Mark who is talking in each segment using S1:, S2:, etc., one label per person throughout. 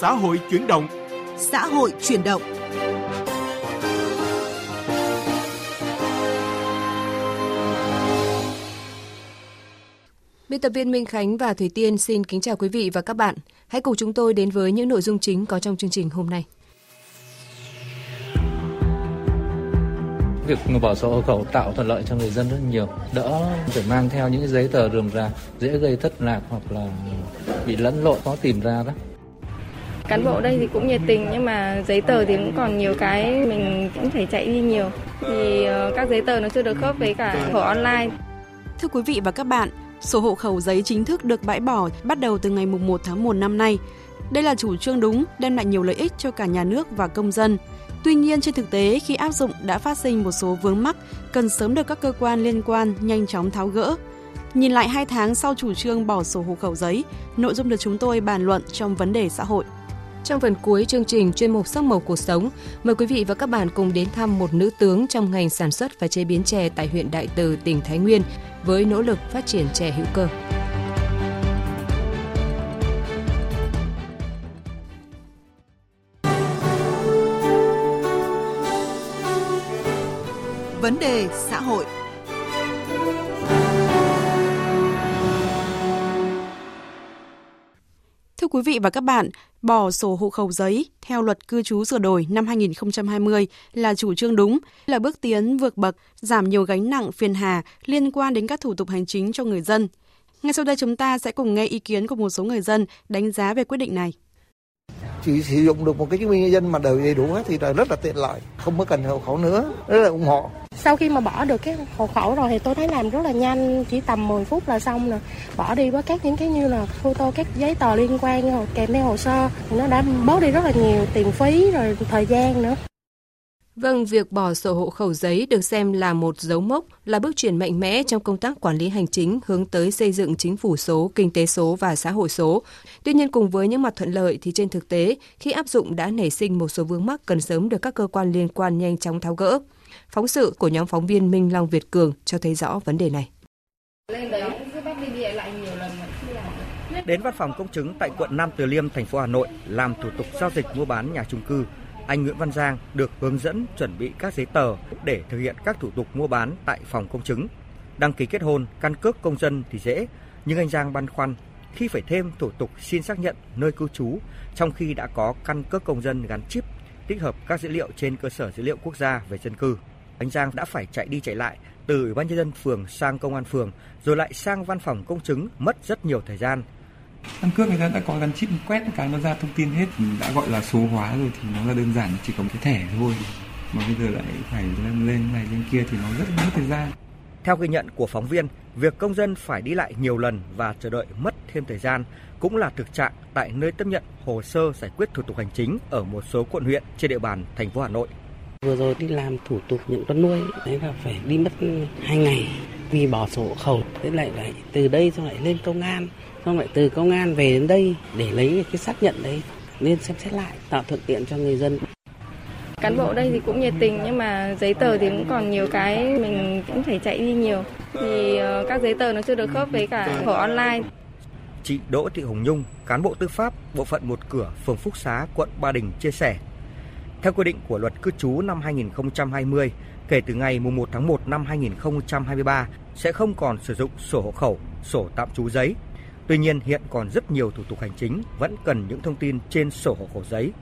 S1: Xã hội chuyển động.
S2: Xã hội chuyển động.
S3: Biên tập viên Minh Khánh và Thủy Tiên xin kính chào quý vị và các bạn. Hãy cùng chúng tôi đến với những nội dung chính có trong chương trình hôm nay.
S4: Việc bỏ sổ hộ khẩu tạo thuận lợi cho người dân rất nhiều, đỡ phải mang theo những giấy tờ rườm rà, dễ gây thất lạc hoặc là bị lẫn lộn khó tìm ra đó.
S5: Cán bộ đây thì cũng nhiệt tình nhưng mà giấy tờ thì cũng còn nhiều cái mình cũng phải chạy đi nhiều. Thì ờ, các giấy tờ nó chưa được khớp với cả sổ online.
S6: Thưa quý vị và các bạn, sổ hộ khẩu giấy chính thức được bãi bỏ bắt đầu từ ngày 1 tháng 1 năm nay. Đây là chủ trương đúng, đem lại nhiều lợi ích cho cả nhà nước và công dân. Tuy nhiên trên thực tế khi áp dụng đã phát sinh một số vướng mắc cần sớm được các cơ quan liên quan nhanh chóng tháo gỡ. Nhìn lại 2 tháng sau chủ trương bỏ sổ hộ khẩu giấy, nội dung được chúng tôi bàn luận trong vấn đề xã hội.
S3: Trong phần cuối chương trình chuyên mục sắc màu cuộc sống, mời quý vị và các bạn cùng đến thăm một nữ tướng trong ngành sản xuất và chế biến chè tại huyện Đại Từ, tỉnh Thái Nguyên với nỗ lực phát triển chè hữu cơ.
S2: Vấn đề xã hội.
S6: Thưa quý vị và các bạn, bỏ sổ hộ khẩu giấy theo luật cư trú sửa đổi năm 2020 là chủ trương đúng, là bước tiến vượt bậc, giảm nhiều gánh nặng phiền hà liên quan đến các thủ tục hành chính cho người dân. Ngay sau đây chúng ta sẽ cùng nghe ý kiến của một số người dân đánh giá về quyết định này.
S7: Chỉ sử dụng được một cái chứng minh nhân dân mà đều đầy đủ hết thì là rất là tiện lợi, không có cần hộ khẩu nữa, rất là ủng hộ.
S8: Sau khi mà bỏ được cái hộ khẩu rồi thì tôi thấy làm rất là nhanh, chỉ tầm 10 phút là xong rồi. Bỏ đi với các những cái như là photo các giấy tờ liên quan kèm theo hồ sơ nó đã bớt đi rất là nhiều tiền phí rồi thời gian nữa.
S3: Vâng, việc bỏ sổ hộ khẩu giấy được xem là một dấu mốc, là bước chuyển mạnh mẽ trong công tác quản lý hành chính hướng tới xây dựng chính phủ số, kinh tế số và xã hội số. Tuy nhiên cùng với những mặt thuận lợi thì trên thực tế, khi áp dụng đã nảy sinh một số vướng mắc cần sớm được các cơ quan liên quan nhanh chóng tháo gỡ. Phóng sự của nhóm phóng viên Minh Long Việt Cường cho thấy rõ vấn đề này.
S9: Đến văn phòng công chứng tại quận Nam Từ Liêm, thành phố Hà Nội làm thủ tục giao dịch mua bán nhà chung cư anh Nguyễn Văn Giang được hướng dẫn chuẩn bị các giấy tờ để thực hiện các thủ tục mua bán tại phòng công chứng. Đăng ký kết hôn, căn cước công dân thì dễ, nhưng anh Giang băn khoăn khi phải thêm thủ tục xin xác nhận nơi cư trú trong khi đã có căn cước công dân gắn chip tích hợp các dữ liệu trên cơ sở dữ liệu quốc gia về dân cư. Anh Giang đã phải chạy đi chạy lại từ Ủy ban nhân dân phường sang công an phường rồi lại sang văn phòng công chứng mất rất nhiều thời gian.
S10: Căn cước người ta đã có gắn chip quét cái nó ra thông tin hết đã gọi là số hóa rồi thì nó là đơn giản chỉ có cái thẻ thôi. Mà bây giờ lại phải lên lên này lên kia thì nó rất mất thời gian.
S9: Theo ghi nhận của phóng viên, việc công dân phải đi lại nhiều lần và chờ đợi mất thêm thời gian cũng là thực trạng tại nơi tiếp nhận hồ sơ giải quyết thủ tục hành chính ở một số quận huyện trên địa bàn thành phố Hà Nội.
S11: Vừa rồi đi làm thủ tục nhận con nuôi, đấy là phải đi mất hai ngày vì bỏ sổ khẩu, thế lại lại từ đây xong lại lên công an, xong lại từ công an về đến đây để lấy cái xác nhận đấy nên xem xét lại tạo thuận tiện cho người dân.
S5: Cán bộ đây thì cũng nhiệt tình nhưng mà giấy tờ thì cũng còn nhiều cái mình cũng phải chạy đi nhiều. Thì ờ, các giấy tờ nó chưa được khớp với cả sổ online.
S9: Chị Đỗ Thị Hồng Nhung, cán bộ tư pháp bộ phận một cửa phường Phúc Xá, quận Ba Đình chia sẻ. Theo quy định của luật cư trú năm 2020, kể từ ngày 1 tháng 1 năm 2023 sẽ không còn sử dụng sổ hộ khẩu, sổ tạm trú giấy. Tuy nhiên hiện còn rất nhiều thủ tục hành chính vẫn cần những thông tin trên sổ hộ khẩu giấy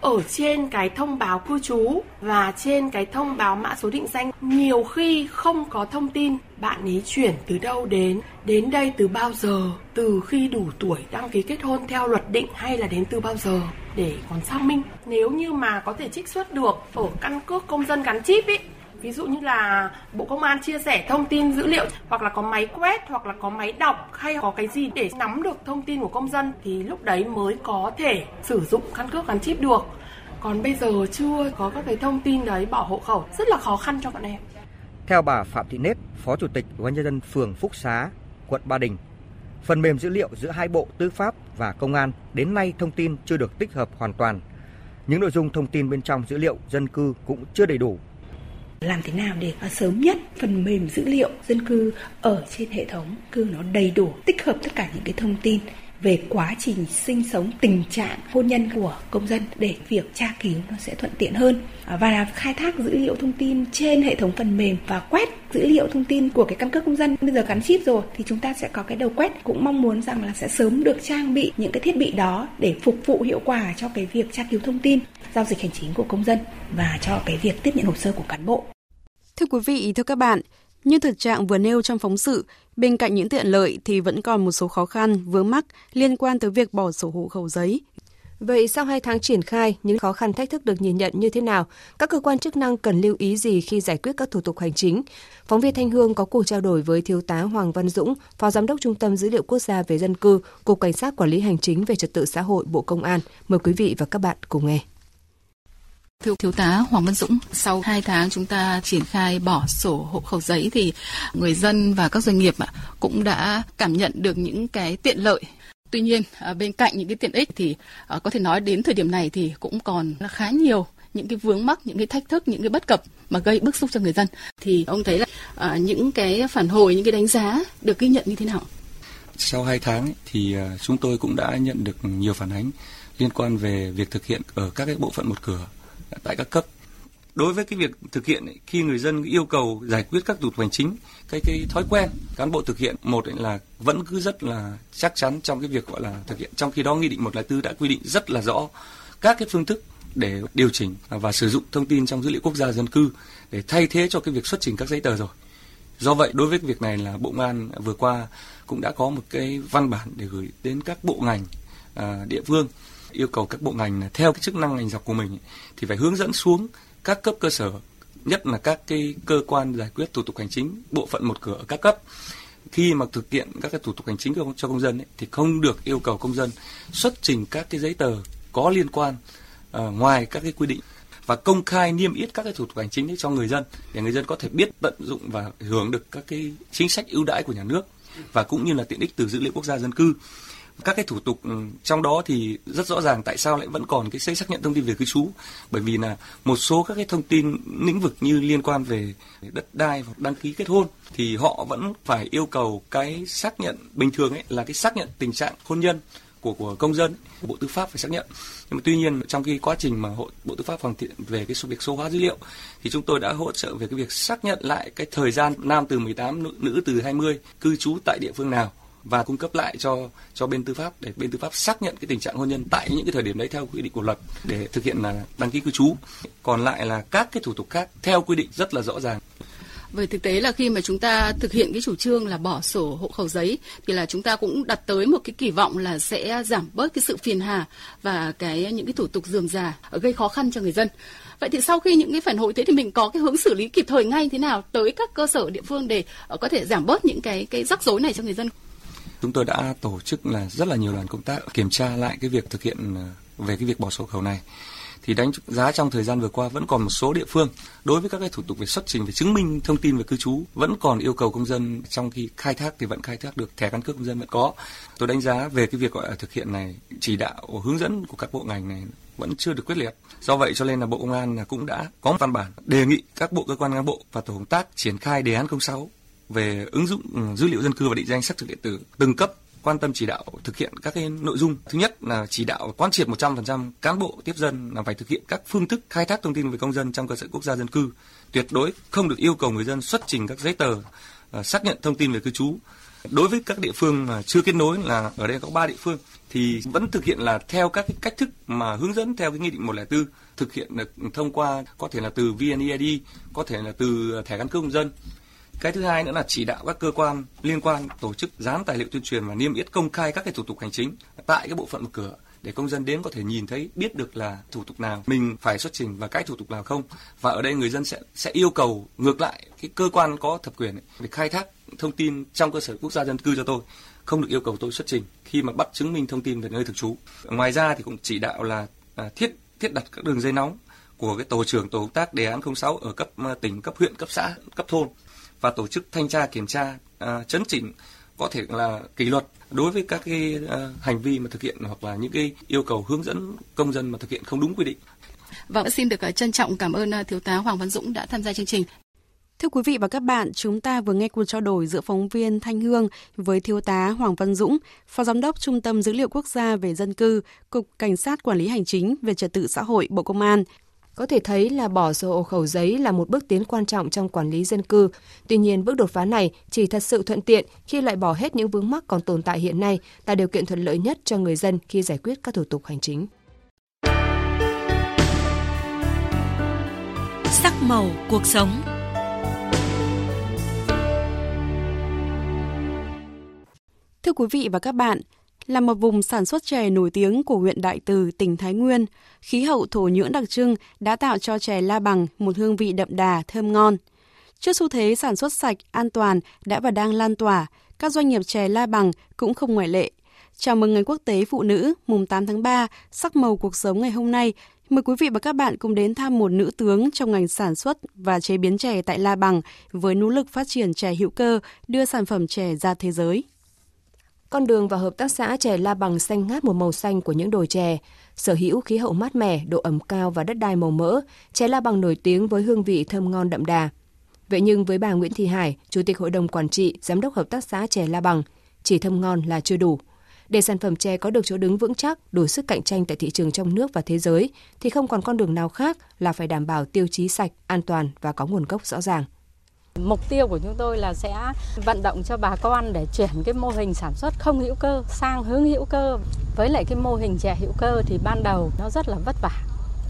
S12: ở trên cái thông báo cư trú và trên cái thông báo mã số định danh, nhiều khi không có thông tin, bạn ấy chuyển từ đâu đến đến đây từ bao giờ, từ khi đủ tuổi đăng ký kết hôn theo luật định hay là đến từ bao giờ, để còn xác minh nếu như mà có thể trích xuất được ở căn cước công dân gắn chip ấy ví dụ như là bộ công an chia sẻ thông tin dữ liệu hoặc là có máy quét hoặc là có máy đọc hay có cái gì để nắm được thông tin của công dân thì lúc đấy mới có thể sử dụng căn cước gắn chip được. Còn bây giờ chưa có các cái thông tin đấy bỏ hộ khẩu rất là khó khăn cho bọn em.
S9: Theo bà Phạm Thị Nết, Phó Chủ tịch Ủy ban nhân dân phường Phúc Xá, quận Ba Đình, phần mềm dữ liệu giữa hai bộ tư pháp và công an đến nay thông tin chưa được tích hợp hoàn toàn. Những nội dung thông tin bên trong dữ liệu dân cư cũng chưa đầy đủ
S13: làm thế nào để à, sớm nhất phần mềm dữ liệu dân cư ở trên hệ thống cư nó đầy đủ, tích hợp tất cả những cái thông tin về quá trình sinh sống tình trạng hôn nhân của công dân để việc tra cứu nó sẽ thuận tiện hơn. À, và và khai thác dữ liệu thông tin trên hệ thống phần mềm và quét dữ liệu thông tin của cái căn cước công dân. Bây giờ gắn chip rồi thì chúng ta sẽ có cái đầu quét. Cũng mong muốn rằng là sẽ sớm được trang bị những cái thiết bị đó để phục vụ hiệu quả cho cái việc tra cứu thông tin giao dịch hành chính của công dân và cho cái việc tiếp nhận hồ sơ của cán bộ.
S6: Thưa quý vị, thưa các bạn, như thực trạng vừa nêu trong phóng sự, bên cạnh những tiện lợi thì vẫn còn một số khó khăn, vướng mắc liên quan tới việc bỏ sổ hộ khẩu giấy.
S3: Vậy sau 2 tháng triển khai, những khó khăn thách thức được nhìn nhận như thế nào? Các cơ quan chức năng cần lưu ý gì khi giải quyết các thủ tục hành chính? Phóng viên Thanh Hương có cuộc trao đổi với Thiếu tá Hoàng Văn Dũng, Phó Giám đốc Trung tâm Dữ liệu Quốc gia về dân cư, Cục Cảnh sát Quản lý Hành chính về Trật tự xã hội Bộ Công an. Mời quý vị và các bạn cùng nghe.
S1: Thưa Thiếu tá Hoàng Văn Dũng, sau 2 tháng chúng ta triển khai bỏ sổ hộ khẩu giấy thì người dân và các doanh nghiệp cũng đã cảm nhận được những cái tiện lợi. Tuy nhiên, à, bên cạnh những cái tiện ích thì à, có thể nói đến thời điểm này thì cũng còn khá nhiều những cái vướng mắc, những cái thách thức, những cái bất cập mà gây bức xúc cho người dân. Thì ông thấy là à, những cái phản hồi, những cái đánh giá được ghi nhận như thế nào?
S10: Sau 2 tháng thì chúng tôi cũng đã nhận được nhiều phản ánh liên quan về việc thực hiện ở các cái bộ phận một cửa tại các cấp. Đối với cái việc thực hiện khi người dân yêu cầu giải quyết các thủ tục hành chính cái cái thói quen cán bộ thực hiện một là vẫn cứ rất là chắc chắn trong cái việc gọi là thực hiện. Trong khi đó nghị định một tư đã quy định rất là rõ các cái phương thức để điều chỉnh và sử dụng thông tin trong dữ liệu quốc gia dân cư để thay thế cho cái việc xuất trình các giấy tờ rồi. Do vậy đối với cái việc này là bộ công an vừa qua cũng đã có một cái văn bản để gửi đến các bộ ngành à, địa phương yêu cầu các bộ ngành theo cái chức năng ngành dọc của mình thì phải hướng dẫn xuống các cấp cơ sở nhất là các cái cơ quan giải quyết thủ tục hành chính bộ phận một cửa ở các cấp. Khi mà thực hiện các cái thủ tục hành chính cho công dân ấy, thì không được yêu cầu công dân xuất trình các cái giấy tờ có liên quan uh, ngoài các cái quy định và công khai niêm yết các cái thủ tục hành chính đấy cho người dân để người dân có thể biết tận dụng và hưởng được các cái chính sách ưu đãi của nhà nước và cũng như là tiện ích từ dữ liệu quốc gia dân cư các cái thủ tục ừ, trong đó thì rất rõ ràng tại sao lại vẫn còn cái giấy xác nhận thông tin về cư trú. Bởi vì là một số các cái thông tin lĩnh vực như liên quan về đất đai hoặc đăng ký kết hôn thì họ vẫn phải yêu cầu cái xác nhận bình thường ấy là cái xác nhận tình trạng hôn nhân của của công dân bộ tư pháp phải xác nhận. Nhưng mà tuy nhiên trong cái quá trình mà hội bộ tư pháp hoàn thiện về cái số việc số hóa dữ liệu thì chúng tôi đã hỗ trợ về cái việc xác nhận lại cái thời gian nam từ 18 nữ, nữ từ 20 cư trú tại địa phương nào và cung cấp lại cho cho bên tư pháp để bên tư pháp xác nhận cái tình trạng hôn nhân tại những cái thời điểm đấy theo quy định của luật để thực hiện là đăng ký cư trú còn lại là các cái thủ tục khác theo quy định rất là rõ ràng
S1: Về thực tế là khi mà chúng ta thực hiện cái chủ trương là bỏ sổ hộ khẩu giấy thì là chúng ta cũng đặt tới một cái kỳ vọng là sẽ giảm bớt cái sự phiền hà và cái những cái thủ tục dườm già gây khó khăn cho người dân. Vậy thì sau khi những cái phản hồi thế thì mình có cái hướng xử lý kịp thời ngay thế nào tới các cơ sở địa phương để ờ, có thể giảm bớt những cái cái rắc rối này cho người dân?
S10: Chúng tôi đã tổ chức là rất là nhiều đoàn công tác kiểm tra lại cái việc thực hiện ờ, về cái việc bỏ sổ khẩu này. Thì đánh giá trong thời gian vừa qua vẫn còn một số địa phương, đối với các cái thủ tục về xuất trình, về chứng minh thông tin về cư trú vẫn còn yêu cầu công dân trong khi khai thác thì vẫn khai thác được, thẻ căn cước công dân vẫn có. Tôi đánh giá về cái việc, gọi là, thực hiện này, chỉ đạo hướng dẫn của các bộ ngành này vẫn chưa được quyết liệt. Do vậy cho nên là bộ công an cũng đã có một văn bản đề nghị các bộ cơ quan ngang bộ và tổ công tác triển khai đề án 06 về ứng dụng ừ, dữ liệu dân cư và định danh xác thực điện tử từng cấp quan tâm chỉ đạo thực hiện các cái nội dung. Thứ nhất là chỉ đạo quán triệt 100% cán bộ tiếp dân là phải thực hiện các phương thức khai thác thông tin về công dân trong cơ sở quốc gia dân cư. Tuyệt đối không được yêu cầu người dân xuất trình các giấy tờ ờ, xác nhận thông tin về cư trú. Đối với các địa phương mà chưa kết nối là ở đây có 3 địa phương thì vẫn thực hiện là theo các cái cách thức mà hướng dẫn theo cái nghị định 104 thực hiện được thông qua có thể là từ VNeID, có thể là từ thẻ căn cước công dân cái thứ hai nữa là chỉ đạo các cơ quan liên quan tổ chức dán tài liệu tuyên truyền và niêm yết công khai các cái thủ tục hành chính tại cái bộ phận một cửa để công dân đến có thể nhìn thấy biết được là thủ tục nào mình phải xuất trình và cái thủ tục nào không. Và ở đây người dân sẽ sẽ yêu cầu ngược lại cái cơ quan có thẩm quyền ấy, để khai thác thông tin trong cơ sở quốc gia dân cư cho tôi. Không được yêu cầu tôi xuất trình khi mà bắt chứng minh thông tin về nơi thực trú. Ngoài ra thì cũng chỉ đạo là à, thiết thiết đặt các đường dây nóng của cái tổ trưởng tổ công tác đề án 06 ở cấp à, tỉnh cấp huyện cấp xã cấp thôn và tổ chức thanh tra kiểm tra à, chấn chỉnh có thể là kỷ luật đối với các cái uh, hành vi mà thực hiện hoặc là những cái yêu cầu hướng dẫn công dân mà thực hiện không đúng quy định.
S1: Vâng, xin được uh, trân trọng cảm ơn uh, thiếu tá Hoàng Văn Dũng đã tham gia chương trình.
S6: Thưa quý vị và các bạn, chúng ta vừa nghe cuộc trao đổi giữa phóng viên Thanh Hương với thiếu tá Hoàng Văn Dũng, Phó Giám đốc Trung tâm Dữ liệu Quốc gia về dân cư, Cục Cảnh sát Quản lý Hành chính về Trật tự xã hội Bộ Công an.
S3: Có thể thấy là bỏ sổ hộ khẩu giấy là một bước tiến quan trọng trong quản lý dân cư. Tuy nhiên, bước đột phá này chỉ thật sự thuận tiện khi loại bỏ hết những vướng mắc còn tồn tại hiện nay, là điều kiện thuận lợi nhất cho người dân khi giải quyết các thủ tục hành chính.
S2: Sắc màu cuộc sống
S6: Thưa quý vị và các bạn, là một vùng sản xuất chè nổi tiếng của huyện Đại Từ, tỉnh Thái Nguyên, khí hậu thổ nhưỡng đặc trưng đã tạo cho chè La Bằng một hương vị đậm đà, thơm ngon. Trước xu thế sản xuất sạch, an toàn đã và đang lan tỏa, các doanh nghiệp chè La Bằng cũng không ngoại lệ. Chào mừng Ngày Quốc tế Phụ nữ mùng 8 tháng 3, sắc màu cuộc sống ngày hôm nay. Mời quý vị và các bạn cùng đến thăm một nữ tướng trong ngành sản xuất và chế biến chè tại La Bằng với nỗ lực phát triển chè hữu cơ, đưa sản phẩm chè ra thế giới.
S3: Con đường vào hợp tác xã chè La Bằng xanh ngát một màu xanh của những đồi chè, sở hữu khí hậu mát mẻ, độ ẩm cao và đất đai màu mỡ, chè La Bằng nổi tiếng với hương vị thơm ngon đậm đà. Vậy nhưng với bà Nguyễn Thị Hải, Chủ tịch Hội đồng Quản trị, Giám đốc Hợp tác xã chè La Bằng, chỉ thơm ngon là chưa đủ. Để sản phẩm chè có được chỗ đứng vững chắc, đủ sức cạnh tranh tại thị trường trong nước và thế giới, thì không còn con đường nào khác là phải đảm bảo tiêu chí sạch, an toàn và có nguồn gốc rõ ràng.
S14: Mục tiêu của chúng tôi là sẽ vận động cho bà con để chuyển cái mô hình sản xuất không hữu cơ sang hướng hữu cơ. Với lại cái mô hình chè hữu cơ thì ban đầu nó rất là vất vả.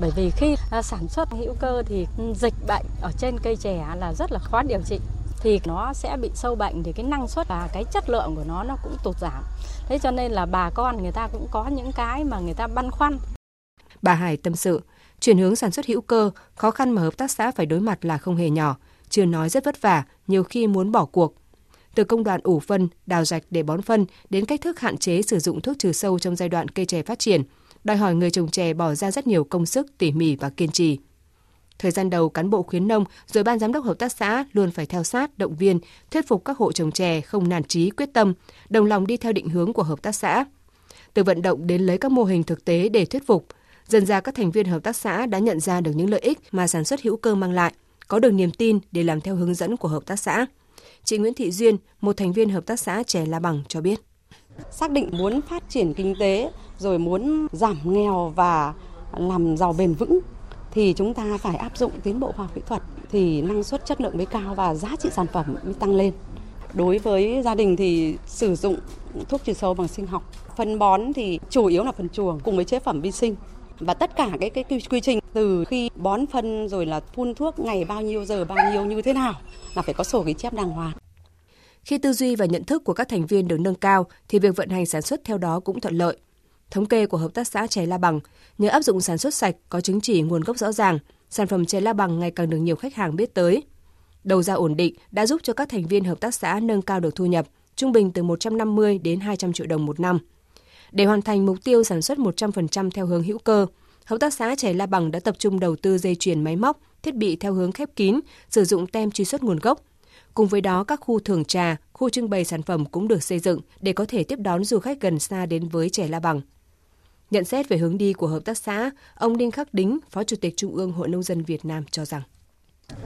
S14: Bởi vì khi à, sản xuất hữu cơ thì ừ, dịch bệnh ở trên cây chè là rất là khó điều trị thì nó sẽ bị sâu bệnh thì cái năng suất và cái chất lượng của nó nó cũng tụt giảm. Thế cho nên là bà con người ta cũng có những cái mà người ta băn khoăn.
S3: Bà Hải tâm sự, chuyển hướng sản xuất hữu cơ, khó khăn mà hợp tác xã phải đối mặt là không hề nhỏ chưa nói rất vất vả, nhiều khi muốn bỏ cuộc. Từ công đoạn ủ phân, đào rạch để bón phân đến cách thức hạn chế sử dụng thuốc trừ sâu trong giai đoạn cây chè phát triển, đòi hỏi người trồng chè bỏ ra rất nhiều công sức, tỉ mỉ và kiên trì. Thời gian đầu, cán bộ khuyến nông rồi ban giám đốc hợp tác xã luôn phải theo sát, động viên, thuyết phục các hộ trồng chè không nản chí quyết tâm, đồng lòng đi theo định hướng của hợp tác xã. Từ vận động đến lấy các mô hình thực tế để thuyết phục, dần ra các thành viên hợp tác xã đã nhận ra được những lợi ích mà sản xuất hữu cơ mang lại – có được niềm tin để làm theo hướng dẫn của hợp tác xã. Chị Nguyễn Thị Duyên, một thành viên hợp tác xã trẻ La Bằng cho biết.
S15: Xác định muốn phát triển kinh tế rồi muốn giảm nghèo và làm giàu bền vững thì chúng ta phải áp dụng tiến bộ khoa học kỹ thuật thì năng suất chất lượng mới cao và giá trị sản phẩm mới tăng lên. Đối với gia đình thì sử dụng thuốc trừ sâu bằng sinh học, phân bón thì chủ yếu là phần chuồng cùng với chế phẩm vi sinh và tất cả cái cái quy trình từ khi bón phân rồi là phun thuốc ngày bao nhiêu giờ bao nhiêu như thế nào là phải có sổ ghi chép đàng hoàng.
S3: Khi tư duy và nhận thức của các thành viên được nâng cao thì việc vận hành sản xuất theo đó cũng thuận lợi. Thống kê của hợp tác xã chè La Bằng, nhờ áp dụng sản xuất sạch có chứng chỉ nguồn gốc rõ ràng, sản phẩm chè La Bằng ngày càng được nhiều khách hàng biết tới. Đầu ra ổn định đã giúp cho các thành viên hợp tác xã nâng cao được thu nhập, trung bình từ 150 đến 200 triệu đồng một năm. Để hoàn thành mục tiêu sản xuất 100% theo hướng hữu cơ, Hợp tác xã trẻ La Bằng đã tập trung đầu tư dây chuyền máy móc, thiết bị theo hướng khép kín, sử dụng tem truy xuất nguồn gốc. Cùng với đó, các khu thưởng trà, khu trưng bày sản phẩm cũng được xây dựng để có thể tiếp đón du khách gần xa đến với trẻ La Bằng. Nhận xét về hướng đi của hợp tác xã, ông Đinh Khắc Đính, Phó Chủ tịch Trung ương Hội Nông dân Việt Nam cho rằng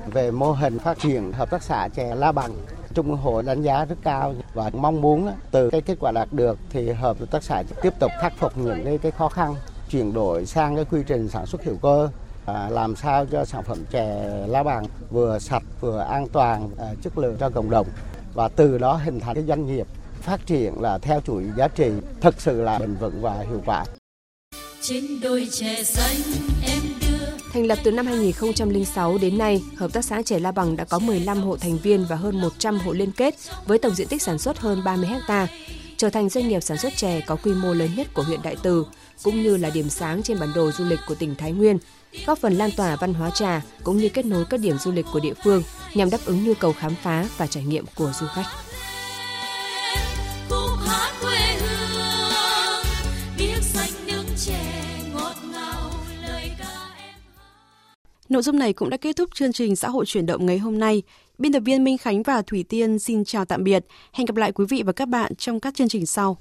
S16: về mô hình phát triển hợp tác xã chè La Bằng, Trung ương hội đánh giá rất cao và mong muốn từ cái kết quả đạt được thì hợp tác xã tiếp tục khắc phục những cái, cái khó khăn chuyển đổi sang cái quy trình sản xuất hữu cơ à, làm sao cho sản phẩm chè La bằng vừa sạch vừa an toàn à, chất lượng cho cộng đồng và từ đó hình thành cái doanh nghiệp phát triển là theo chuỗi giá trị thực sự là bền vững và hiệu quả. Trên đôi chè xanh
S3: Thành lập từ năm 2006 đến nay, Hợp tác xã Chè La Bằng đã có 15 hộ thành viên và hơn 100 hộ liên kết với tổng diện tích sản xuất hơn 30 ha, trở thành doanh nghiệp sản xuất chè có quy mô lớn nhất của huyện Đại Từ, cũng như là điểm sáng trên bản đồ du lịch của tỉnh Thái Nguyên, góp phần lan tỏa văn hóa trà cũng như kết nối các điểm du lịch của địa phương nhằm đáp ứng nhu cầu khám phá và trải nghiệm của du khách.
S6: Nội dung này cũng đã kết thúc chương trình xã hội chuyển động ngày hôm nay. Biên tập viên Minh Khánh và Thủy Tiên xin chào tạm biệt. Hẹn gặp lại quý vị và các bạn trong các chương trình sau.